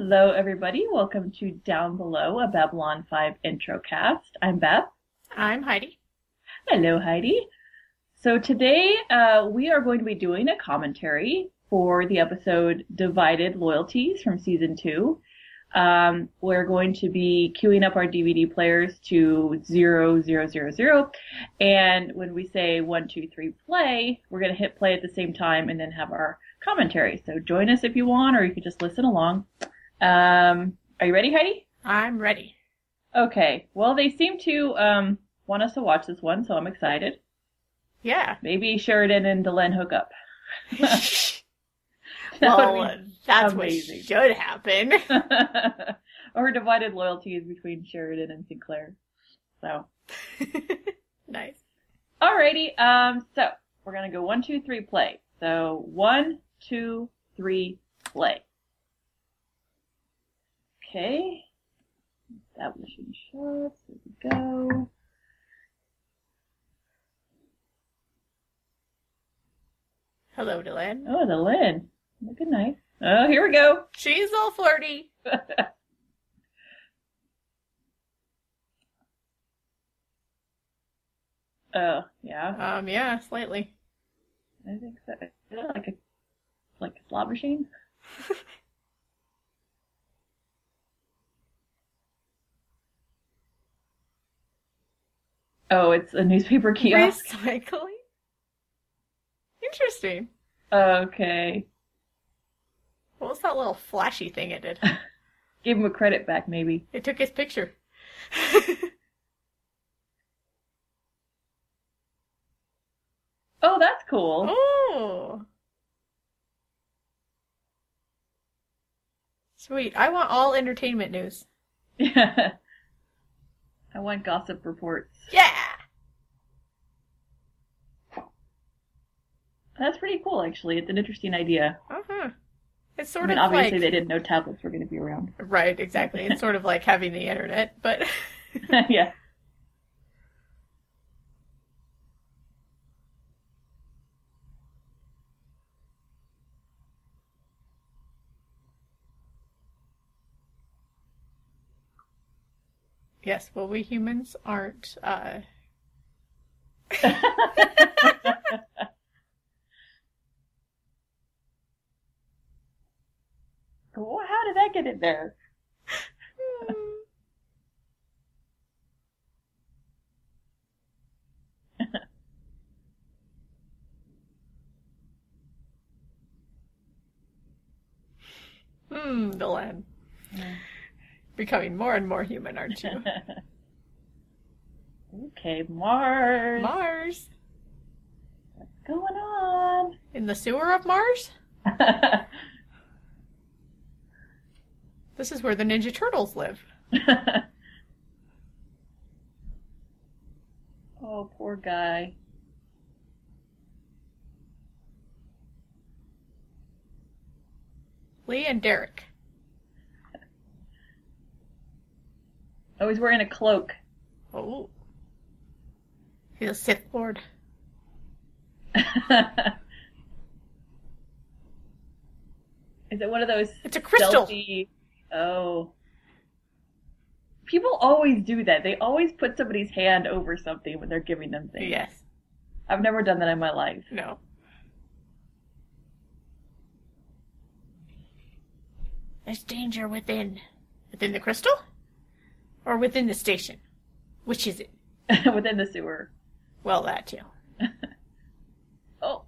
Hello, everybody. Welcome to Down Below, a Babylon 5 intro cast. I'm Beth. I'm Heidi. Hello, Heidi. So today uh, we are going to be doing a commentary for the episode Divided Loyalties from season two. Um, we're going to be queuing up our DVD players to zero, zero, zero, zero. And when we say one, two, three, play, we're going to hit play at the same time and then have our commentary. So join us if you want, or you can just listen along. Um, are you ready, Heidi? I'm ready. Okay. Well, they seem to um, want us to watch this one, so I'm excited. Yeah. Maybe Sheridan and Delenn hook up. That well, that's amazing. what should happen. or divided loyalties between Sheridan and Sinclair. So, nice. alrighty. Um, so we're gonna go one, two, three, play. So one, two, three, play. Okay. Establishing shots. There we go. Hello, Delenn. Oh, Delenn. Looking nice. Oh, here we go. She's all flirty. Oh, yeah. Um, yeah, slightly. I think so. Is it like a like a slot machine? oh, it's a newspaper kiosk. Recycling? Interesting. Okay. What was that little flashy thing it did? Give him a credit back, maybe. It took his picture. Oh, that's cool. oh. Sweet. I want all entertainment news. Yeah. I want gossip reports. Yeah. That's pretty cool, actually. It's an interesting idea. Uh-huh. It's I sort mean, of obviously like they didn't know tablets were going to be around. Right, exactly. It's sort of like having the internet, but yeah. Yes, well we humans aren't uh Well, how did that get in there? Hmm, Delenn. Becoming more and more human, aren't you? okay, Mars. Mars. What's going on? In the sewer of Mars? This is where the Ninja Turtles live. oh, poor guy. Lee and Derek. Oh, he's wearing a cloak. Oh. He's a Sith Lord. Is it one of those It's a crystal. stealthy? Oh. People always do that. They always put somebody's hand over something when they're giving them things. Yes. I've never done that in my life. No. There's danger within. Within the crystal? Or within the station? Which is it? Within the sewer. Well, that too. Oh.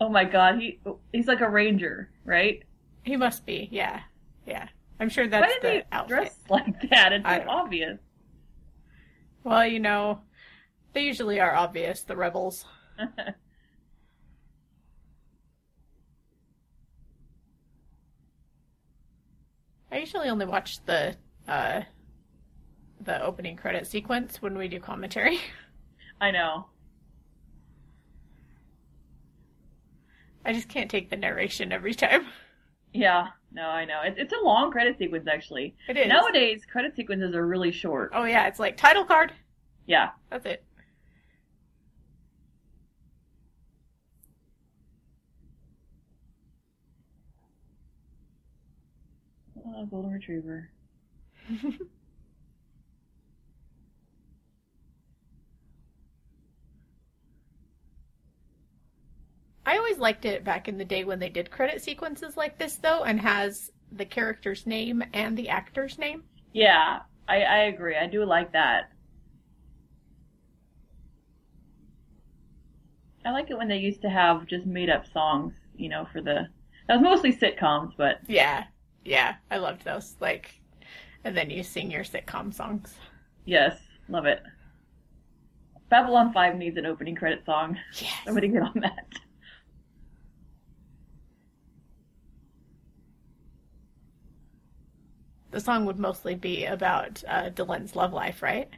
Oh my god, he he's like a ranger, right? He must be, yeah. Yeah. I'm sure that's Why did the they outfit. dress like that? It's so obvious. Well, you know, they usually are obvious, the rebels. I usually only watch the uh the opening credit sequence when we do commentary. I know. I just can't take the narration every time. Yeah, no, I know. It's it's a long credit sequence actually. It is. Nowadays, credit sequences are really short. Oh yeah, it's like title card. Yeah. That's it. a golden retriever. I always liked it back in the day when they did credit sequences like this, though, and has the character's name and the actor's name. Yeah, I, I agree. I do like that. I like it when they used to have just made up songs, you know, for the. That was mostly sitcoms, but Yeah, yeah, I loved those. Like, and then you sing your sitcom songs. yes, love it. Babylon 5 needs an opening credit song. Yes. Somebody get on that. The song would mostly be about uh, Delenn's love life, right?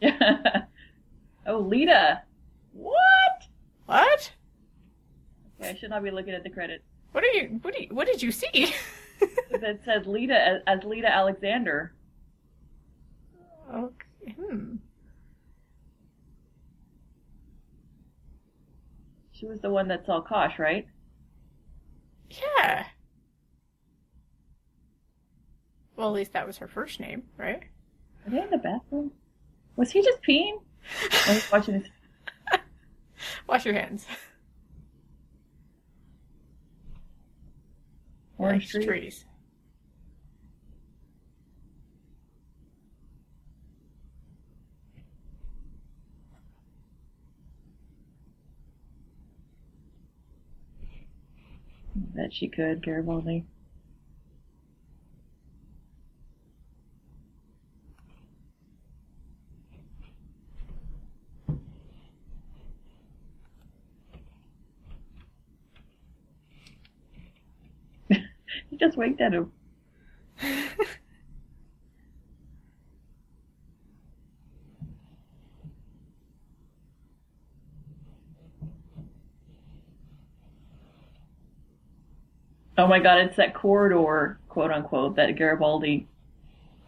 Yeah. oh, Lyta. What? What? Okay, I should not be looking at the credits. What are you? What do you? What did you see? That said Lyta as, as Lyta Alexander. okay. Hmm. She was the one that saw Kosh, right? Yeah. Well, at least that was her first name, right? Are they in the bathroom? Was he just peeing? I was watching his. Wash your hands. Orange Nice tree. trees. Bet she could, Garibaldi. he just winked at him. Oh my god, it's that corridor, quote unquote, that Garibaldi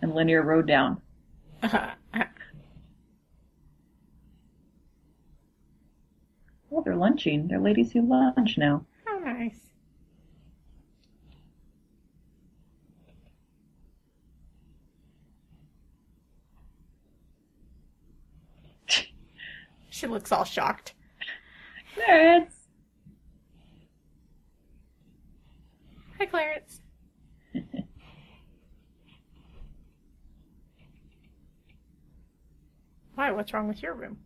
and Lennier rode down. Oh, they're lunching. They're ladies who lunch now. how nice. She looks all shocked. Clarence! Hi, Clarence. Why? What's wrong with your room?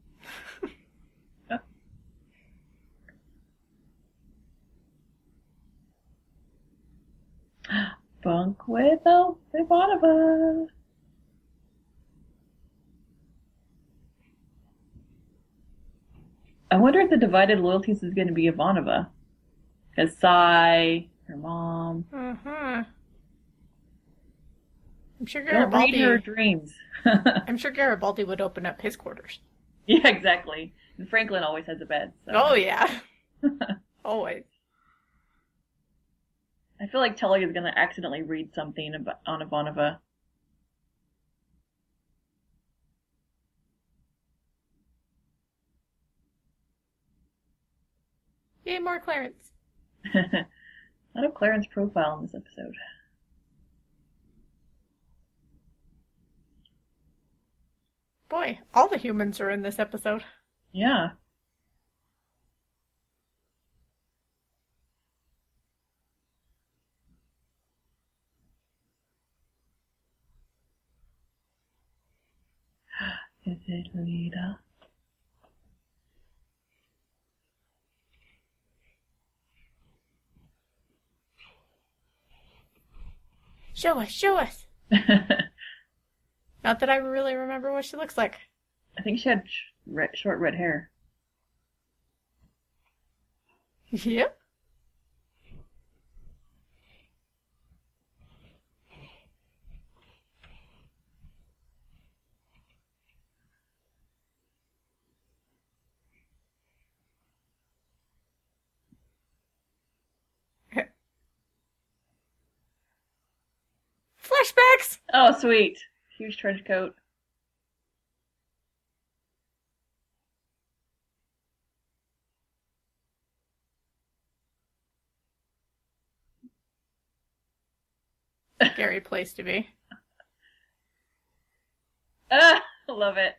Bunk with oh, Ivanova. I wonder if the divided loyalties is going to be Ivanova. Because Psi, her mom, Uh-huh. I'm sure don't read Garibaldi. her dreams. I'm sure Garibaldi would open up his quarters. yeah, exactly. And Franklin always has a bed. So. Oh yeah, always. I feel like Talia is going to accidentally read something about, on Ivanova. Yay, more Clarence. A lot of Clarence profile in this episode. Boy, all the humans are in this episode. Yeah. Is it Lyta? Show us, show us. Not that I really remember what she looks like. I think she had sh- red, short red hair. Yep. Oh, sweet. Huge trench coat. scary place to be. Ah, love it.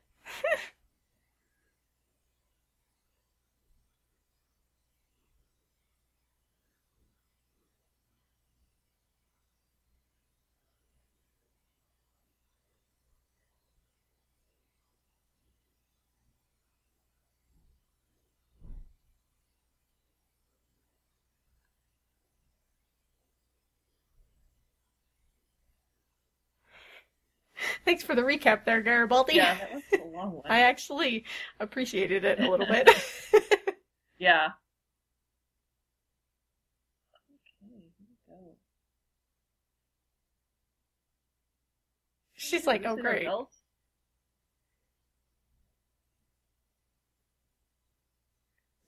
Thanks for the recap there, Garibaldi. Yeah, that was a long one. I actually appreciated it a little bit. Yeah. Okay, here. She's like, oh great.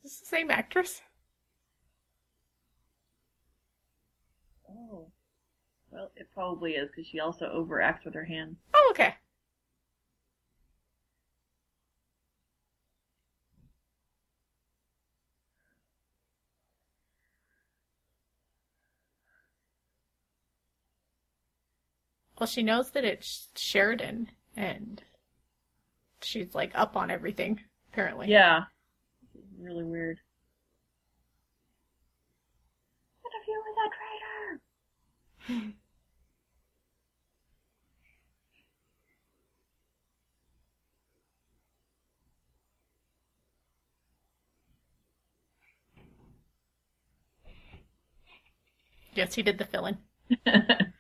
Is this the same actress? Oh. Well, it probably is because she also overacts with her hands. Oh, okay. Well, she knows that it's Sheridan, and she's like up on everything, apparently. Yeah. Really weird. Interview with a traitor! Yes, he did the fill-in.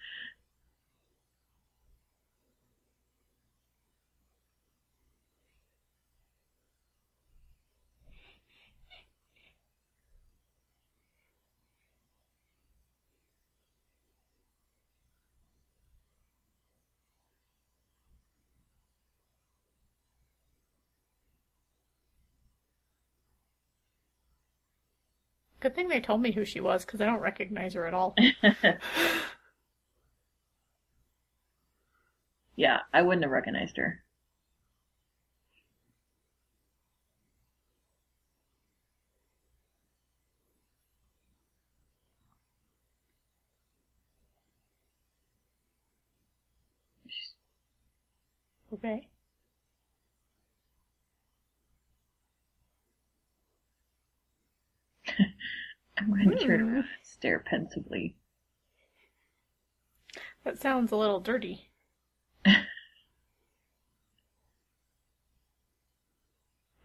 Good thing they told me who she was, because I don't recognize her at all. yeah, I wouldn't have recognized her. Okay. To Hmm. around and stare pensively. That sounds a little dirty.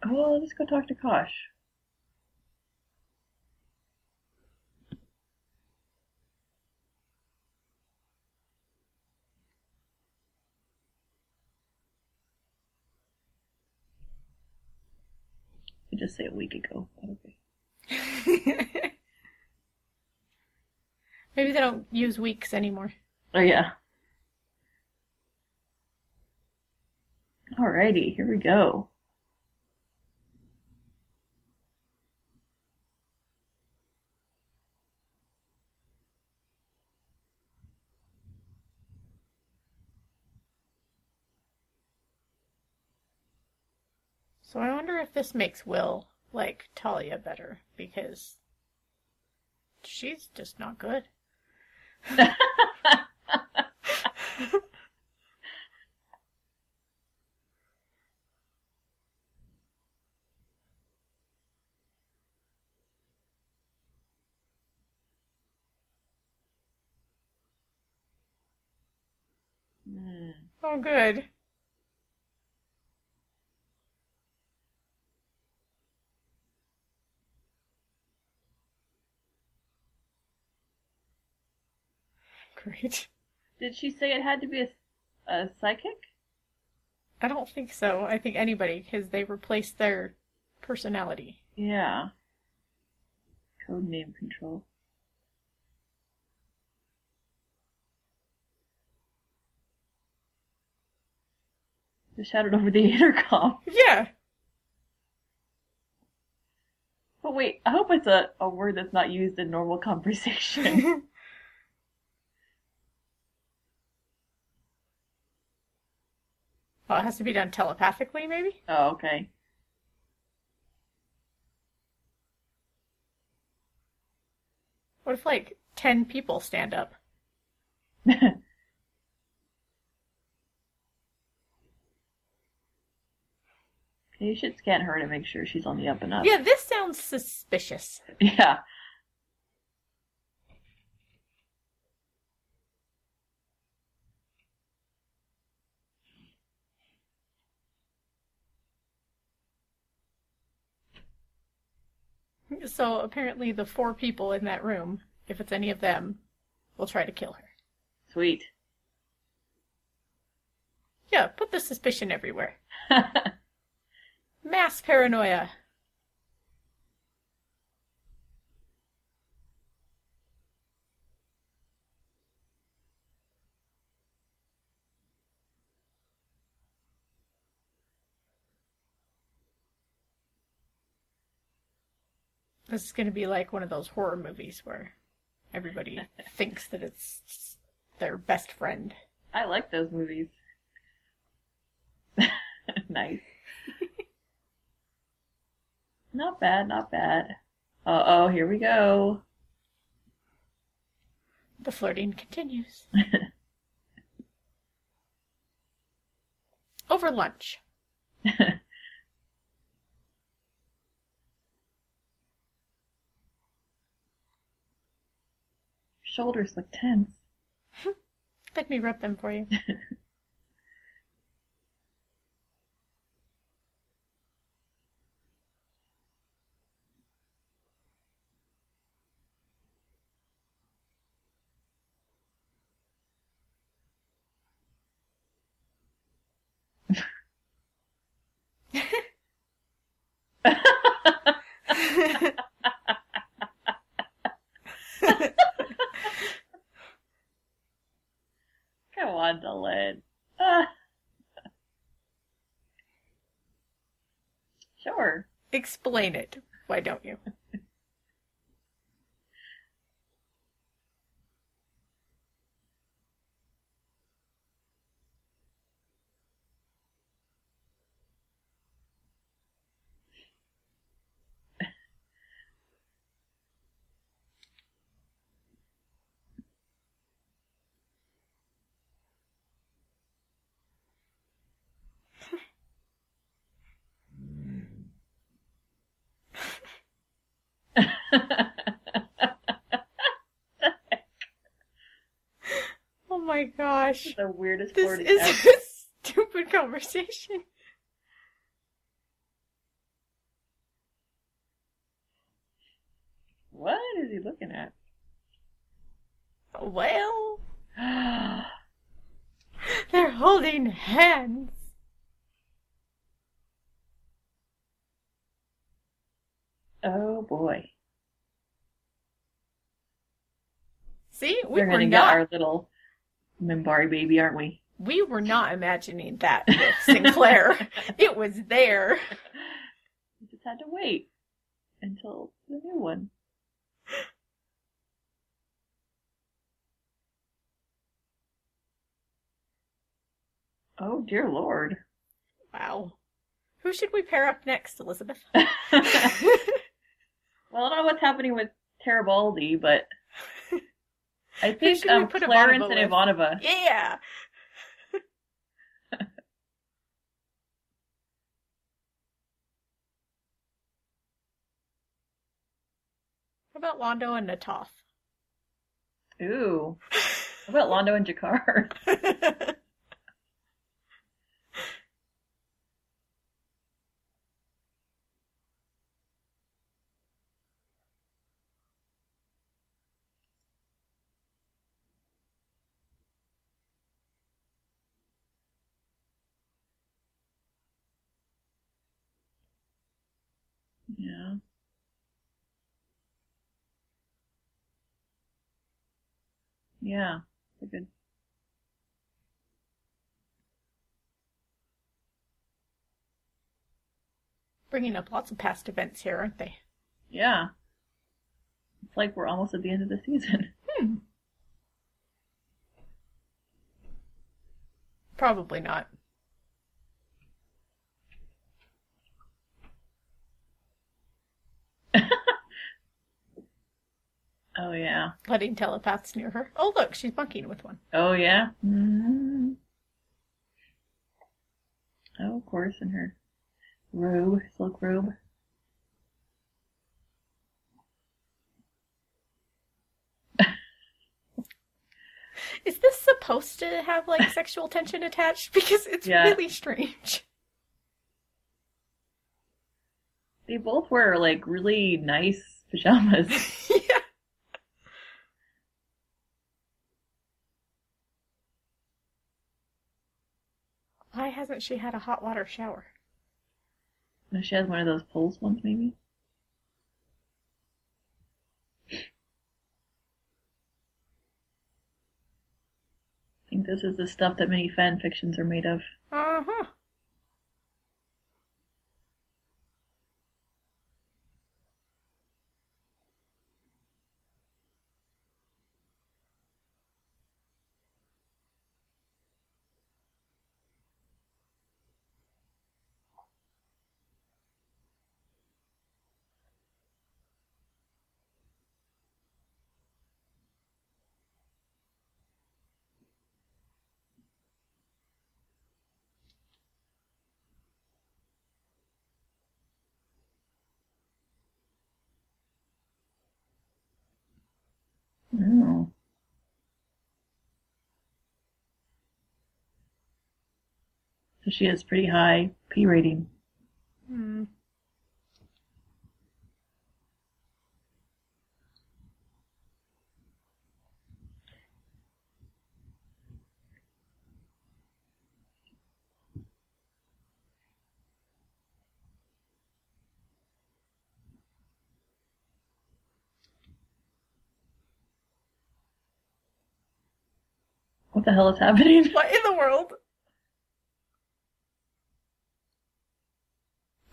Well, let's go talk to Kosh. I just say a week ago. Okay. Maybe they don't use weeks anymore. Oh yeah. Alrighty, here we go. So I wonder if this makes Will like Talia better because she's just not good. Hmm. Oh, good. Great. Did she say it had to be a, a psychic? I don't think so. I think anybody because they replaced their personality. Yeah. Code name control. Just shouted over the intercom. Yeah. But wait, I hope it's a, a word that's not used in normal conversation. Well, it has to be done telepathically, maybe? Oh, okay. What if, like, 10 people stand up? You should scan her to make sure she's on the up and up. Yeah, this sounds suspicious. Yeah. So apparently, the four people in that room, if it's any of them, will try to kill her. Sweet. Yeah, put the suspicion everywhere. Mass paranoia. This is going to be like one of those horror movies where everybody thinks that it's their best friend. I like those movies. nice. not bad, not bad. Uh oh, here we go. The flirting continues. Over lunch. Shoulders look tense. Let me rub them for you. Come on, Delenn. Ah. Sure. Explain it. Why don't you? Oh my gosh. the weirdest This is ever. a stupid conversation. What is he looking at? Well, they're holding hands. oh boy. See, we We're were gonna get our little Minbari baby, aren't we? we were not imagining that with Sinclair. it was there. We just had to wait until the new one. Oh dear lord. Wow. Who should we pair up next, Elizabeth? well, I don't know what's happening with Tarabaldi, but I think um, put Clarence Ivanova and with? Ivanova. yeah. How about Londo and Na'Toth? Ooh. How about Londo and G'Kar? Yeah. Yeah. Good. Bringing up lots of past events here, aren't they? Yeah. It's like we're almost at the end of the season. Hmm. Probably not. Oh yeah. Letting telepaths near her. Oh, look, she's bunking with one. Oh yeah. mm Oh, of course, in her robe, silk robe. Is this supposed to have like sexual tension attached? Because it's Yeah. really strange. They both wear like really nice pajamas. yeah. She had a hot water shower? No, she has one of those poles ones, maybe. I think this is the stuff that many fan fictions are made of. Uh huh. Oh. So she has pretty high P rating. Hmm. What the hell is happening? What in the world?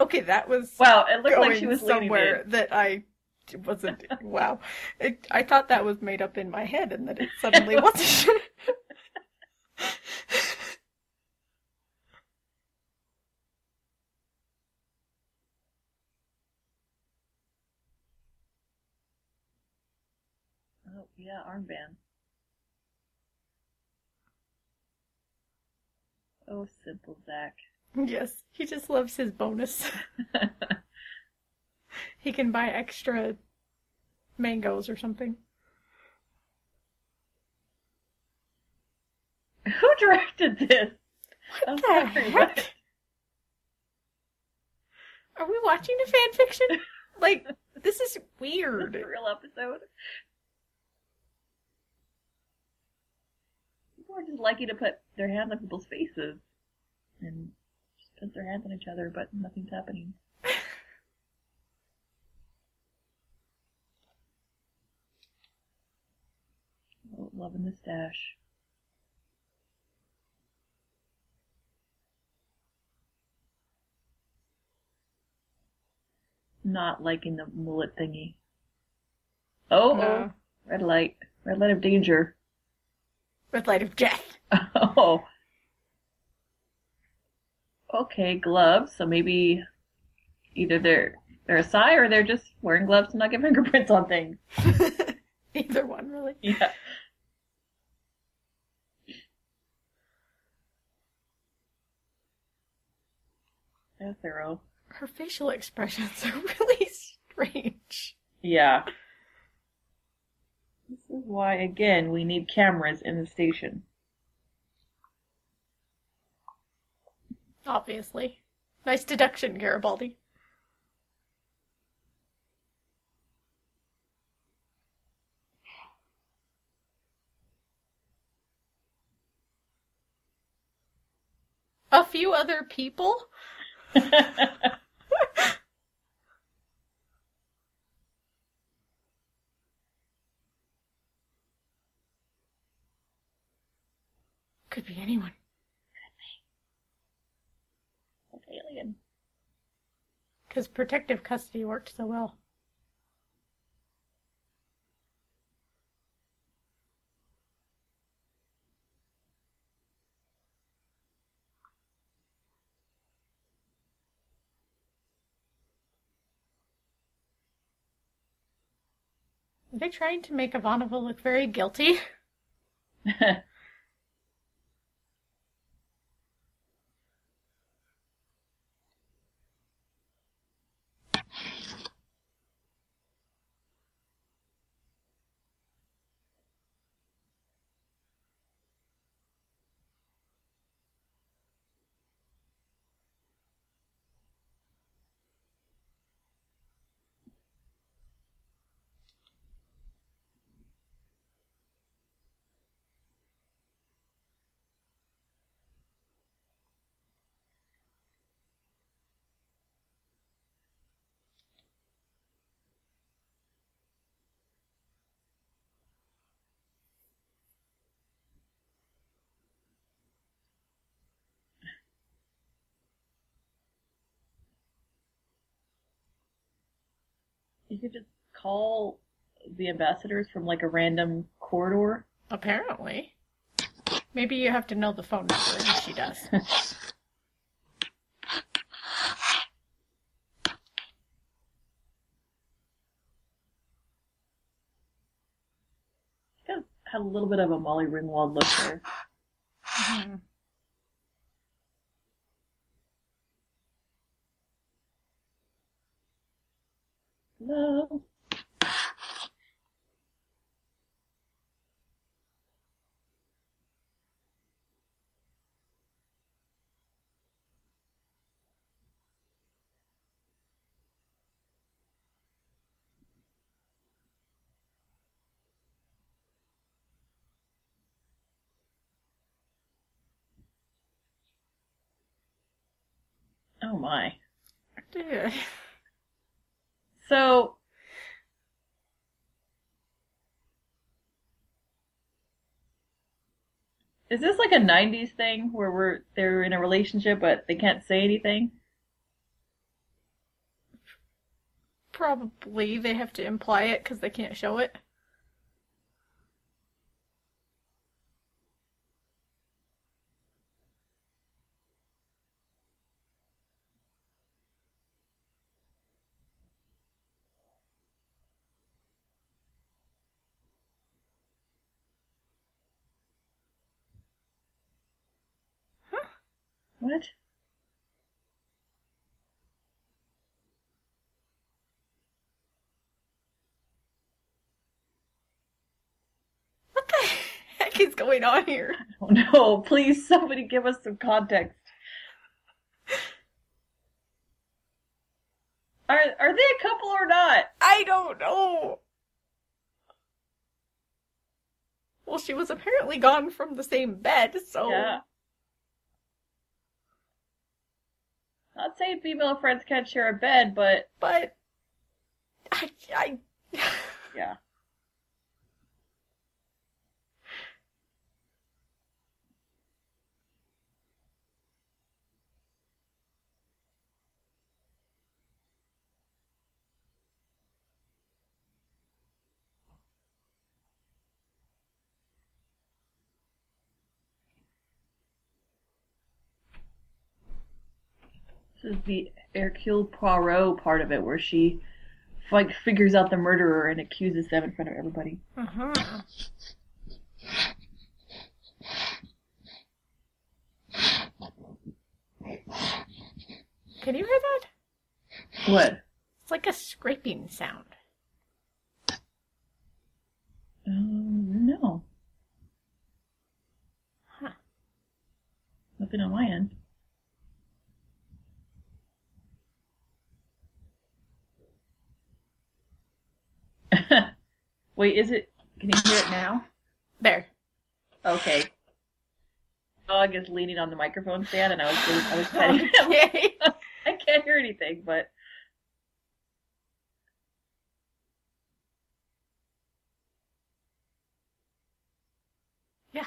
Okay, that was Wow, it looked like she was somewhere that I wasn't. wow, it, I thought that was made up in my head, and that it suddenly wasn't. Oh, yeah, armband. Oh, simple Zack. yes, he just loves his bonus. he can buy extra mangoes or something. Who directed this? I'm the sorry, heck? but- Are we watching a fan fiction? Like, this is This weird. is a real episode. People are just liking to put their hands on people's faces and just put their hands on each other, but nothing's happening. Oh, loving the stash. Not liking the mullet thingy. Oh, No. oh, red light. Red light of danger. Red light of death. Oh. Okay, gloves. So maybe either they're they're a Psi or they're just wearing gloves to not get fingerprints on things. Either one, really. Yeah. They're thorough. Her facial expressions are really strange. Yeah. This is why, again, we need cameras in the station. Obviously. Nice deduction, Garibaldi. A few other people? Could be anyone. Alien. Because protective custody worked so well. Are they trying to make Ivanova look very guilty? You could just call the ambassadors from like a random corridor. Apparently. Maybe you have to know the phone number, and she does. Kind of had a little bit of a Molly Ringwald look there. Mhm. Oh my. Yeah. So Is this like a 90s thing where we're they're in a relationship but they can't say anything? Probably they have to imply it because they can't show it. What? What the heck is going on here? Oh no, please somebody give us some context. Are are they a couple or not? I don't know. Well, she was apparently gone from the same bed, so Yeah. Not saying female friends can't share a bed, but but I, I yeah. This is the Hercule Poirot part of it where she like figures out the murderer and accuses them in front of everybody. uh-huh. Can you hear that? What? It's like a scraping sound. Um, no. Huh. Nothing on my end. Wait, is it? Can you hear it now? There. Okay. Dog is leaning on the microphone stand, and I was I was petting him. I can't hear anything, but Yeah.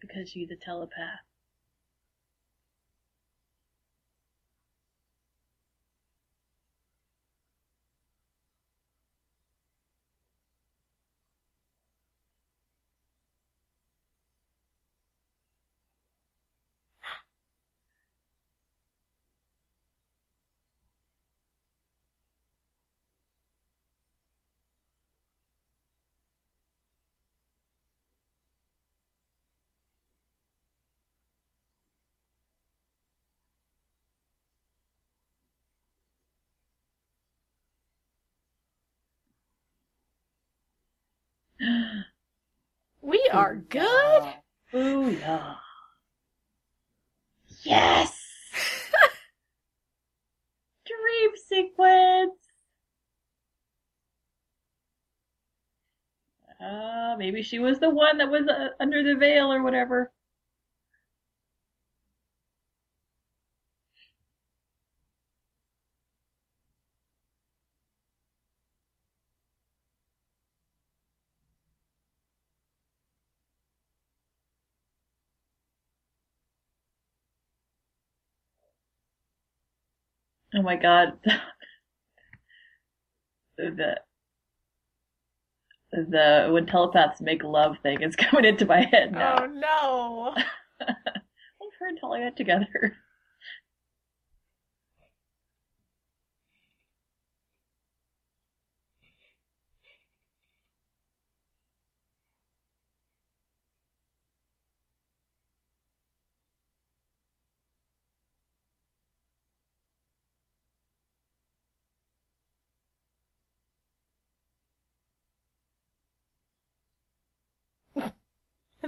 because she's a telepath. We are good. Booyah. Yes! Dream sequence! Uh, maybe she was the one that was uh, under the veil or whatever. Oh my god. the the when telepaths make love thing is coming into my head now. Oh no! If her and Talia together?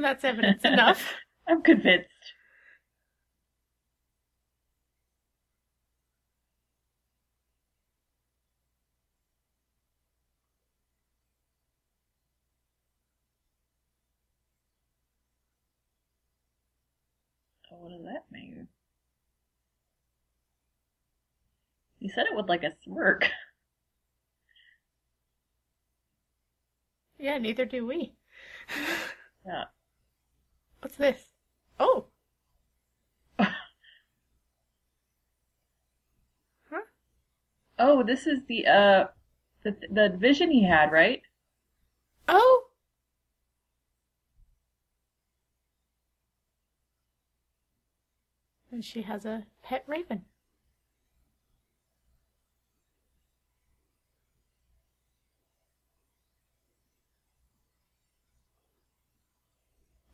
That's evidence enough. I'm convinced. Oh, what does that mean? You said it with like a smirk. Yeah, neither do we. Yeah. What's this? Oh! huh? Oh, this is the uh the the vision he had, right? Oh! And she has a pet raven.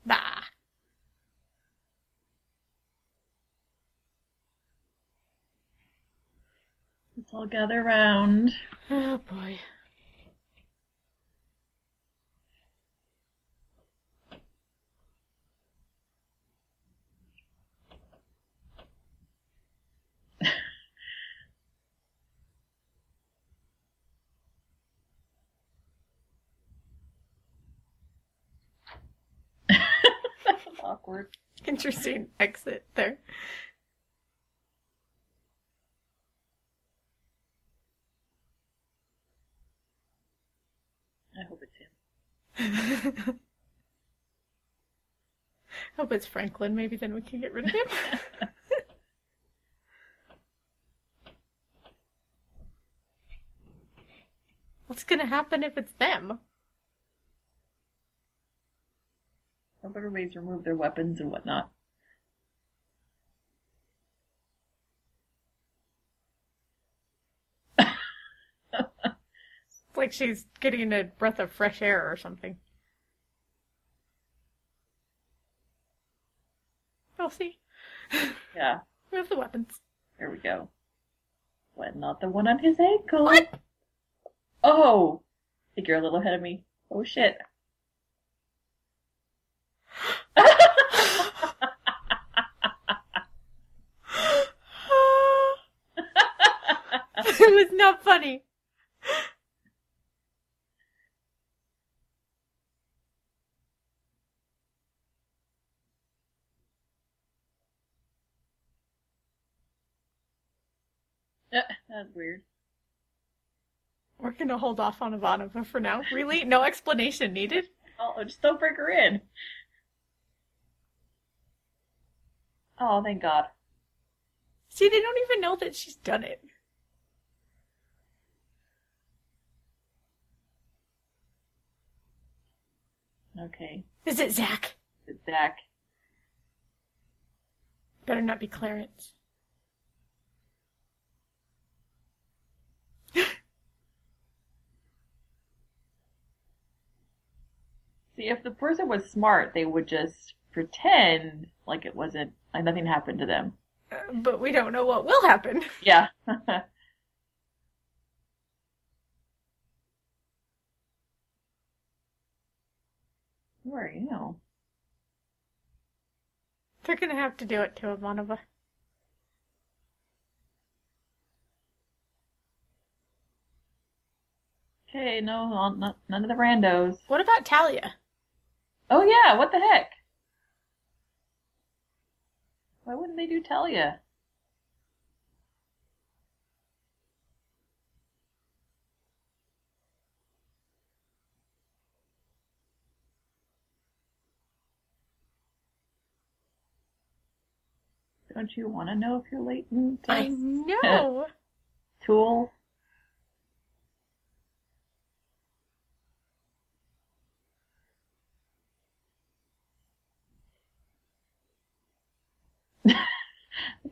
Bah! Let's all gather around. Oh boy. Awkward. Interesting exit there. I hope it's him. Hope it's Franklin. Maybe then we can get rid of him. What's gonna happen if it's them? Hope everybody's remove their weapons and whatnot. Like she's getting a breath of fresh air or something. We'll see. Yeah, We have the weapons. there we go. What, not the one on his ankle? What? Oh! I think you're a little ahead of me. Oh shit. it was not funny. That's weird. We're gonna hold off on Ivanova for now. Really? No explanation needed? Oh, just don't break her in. Oh, thank God. See, they don't even know that she's done it. Okay. Is it Zack? It's Zack. Better not be Clarence. See, if the person was smart, they would just pretend like it wasn't, like nothing happened to them. Uh, but we don't know what will happen. Yeah. Who are you? They're gonna have to do it to Ivanova. Okay, no, not, none of the randos. What about Talia? Oh yeah, what the heck? Why wouldn't they do Talia? Don't you want to know if you're late I know. tool.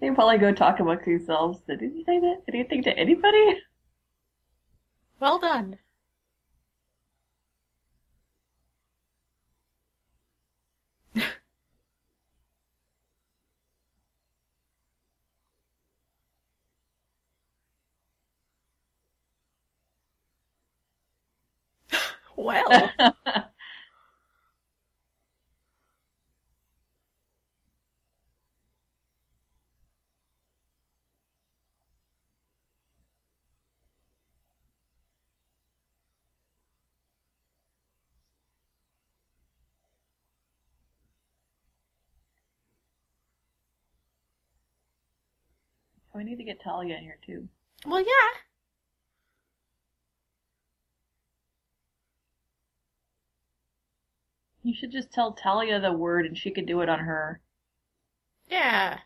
They probably go talk amongst themselves. Did he say that? Think to anybody? Well done. well, we need to get Talia in here too. well, yeah. You should just tell Talia the word and she could do it on her. Yeah.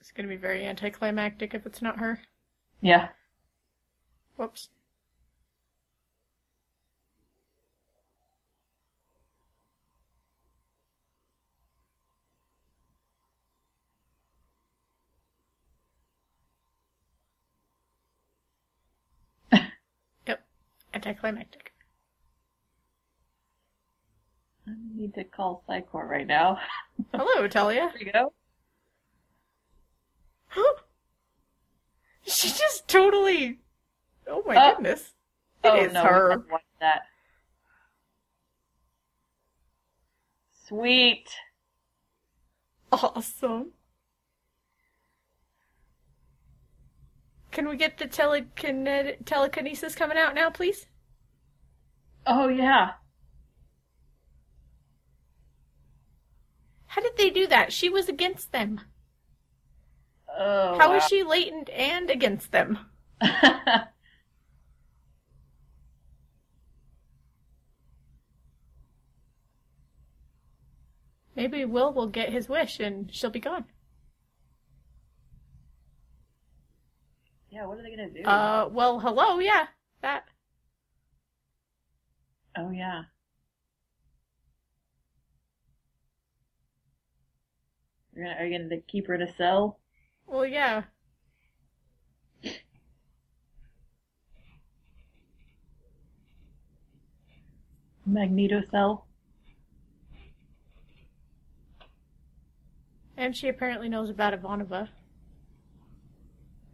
It's gonna be very anticlimactic if it's not her. Yeah. Whoops. Anticlimactic. I need to call Psi Corps right now. Hello, Talia. There you go. she just totally. Oh my Oh. goodness. It oh, is oh no, her. that. Sweet. Awesome. Can we get the telekinet- telekinesis coming out now, please? Oh yeah. How did they do that? She was against them. Oh. How is wow. she latent and against them? Maybe Will will get his wish and she'll be gone. Yeah, what are they gonna do? Uh, well, hello, yeah, that. oh yeah. You're gonna, are you gonna keep her in a cell? Well, yeah. Magneto cell? And she apparently knows about Ivanova.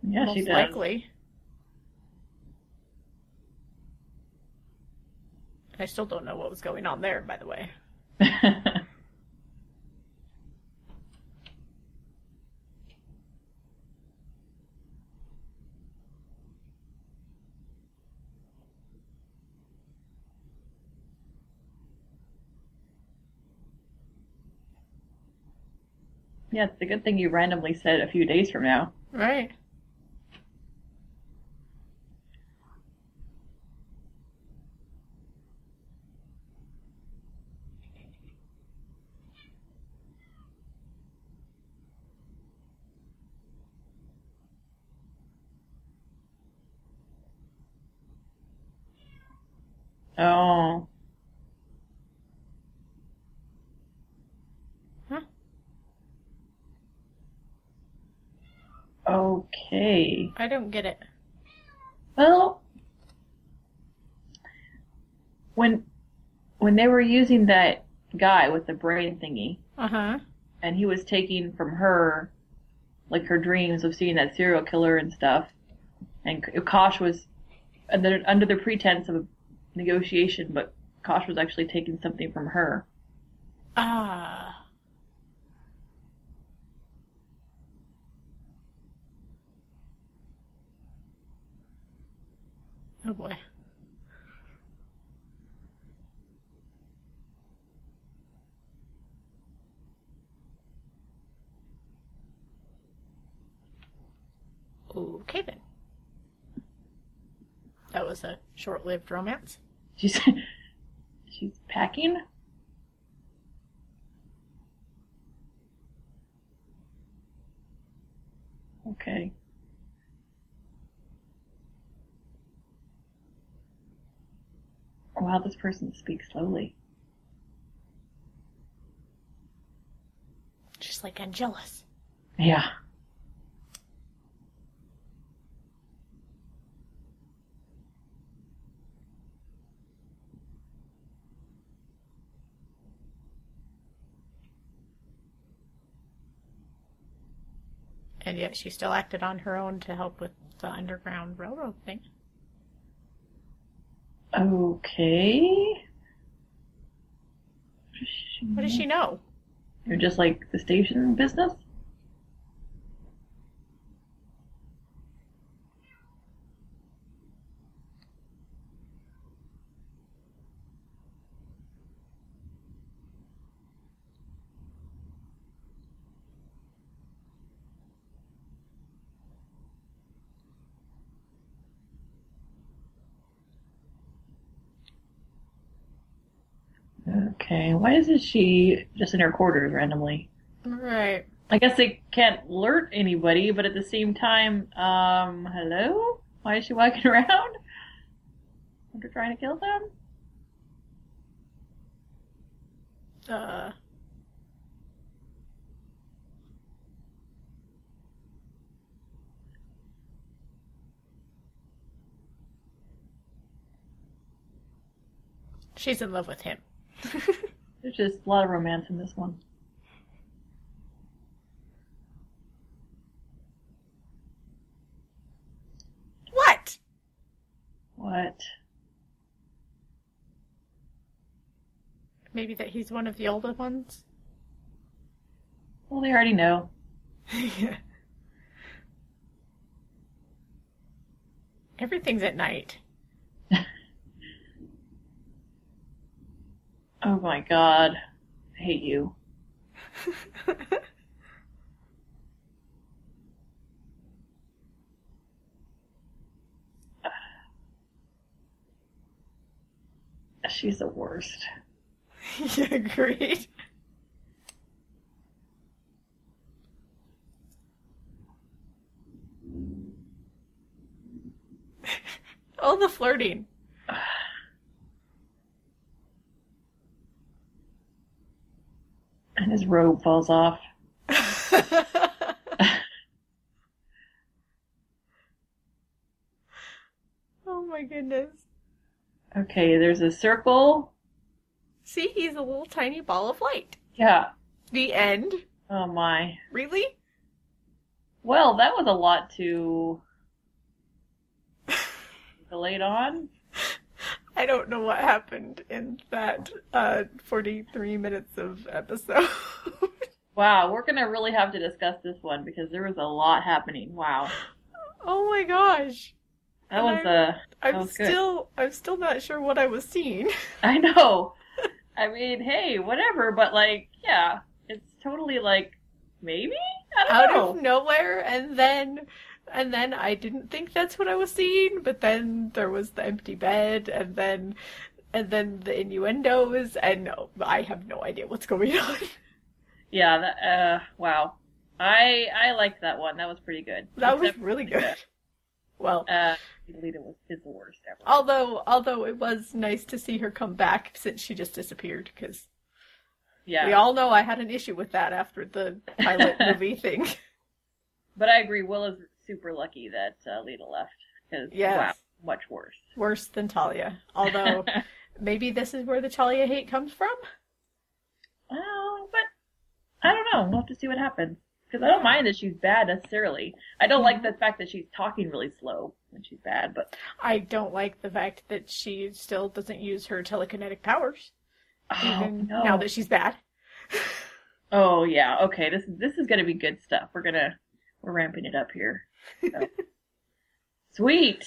Yeah, most she does. likely. I still don't know what was going on there, by the way. yeah, it's a good thing you randomly said a few days from now. Right. Oh. Huh? Okay. I don't get it. Well, when when they were using that guy with the brain thingy, Uh huh. and he was taking from her, like her dreams of seeing that serial killer and stuff, and Kosh was under under the pretense of negotiation, but Kosh was actually taking something from her. Ah. Oh boy. Okay then. That was a short-lived romance. She's she's packing. Okay. Wow, this person speaks slowly. Just like Angelus. Yeah. And yet she still acted on her own to help with the Underground Railroad thing. Okay. What does she know? You're just like the station business? Okay, why isn't she just in her quarters randomly? Right. I guess they can't alert anybody, but at the same time, um, hello? Why is she walking around? After trying to kill them? Uh. She's in love with him. There's just a lot of romance in this one. What? What? Maybe that he's one of the older ones? Well, they already know. yeah. Everything's at night. Oh my god. I hate you. She's the worst. you agreed. oh, the flirting. And his robe falls off. oh my goodness. Okay, there's a circle. See, he's a little tiny ball of light. Yeah. The end? Oh my. Really? Well, that was a lot to delayed on. I don't know what happened in that uh, 43 minutes of episode. Wow, we're gonna really have to discuss this one because there was a lot happening. Wow, oh my gosh. that And was I'm- uh, I'm was good. still I'm still not sure what I was seeing. I know. I mean, hey, whatever, but like, yeah, it's totally like maybe I Out don't know. of nowhere and then and then I didn't think that's what I was seeing, but then there was the empty bed and then and then the innuendos and no, I have no idea what's going on. Yeah, that, uh, wow. I I liked that one. That was pretty good. That was Except, really good. Well, Uh, Lyta was is the worst ever. although although it was nice to see her come back since she just disappeared because yeah, we all know I had an issue with that after the pilot movie thing. but I agree. Will is super lucky that uh, Lyta left because Yes. wow, much worse. Worse than Talia. Although maybe this is where the Talia hate comes from. Well, but I don't know. We'll have to see what happens. Because I don't mind that she's bad necessarily. I don't like the fact that she's talking really slow when she's bad, but I don't like the fact that she still doesn't use her telekinetic powers, oh, even no. now that she's bad. oh yeah, okay. This is this is gonna be good stuff. We're gonna we're ramping it up here. So. Sweet.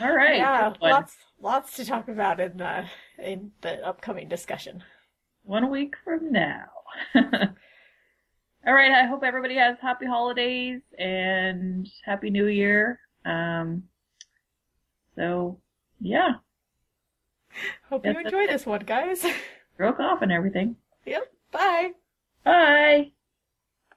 All right. yeah, lots lots to talk about in the in the upcoming discussion. One week from now. All right. I hope everybody has happy holidays and happy New Year. Um. So, yeah, Hope you enjoy this one, guys. broke off and everything. yep. Bye. Bye.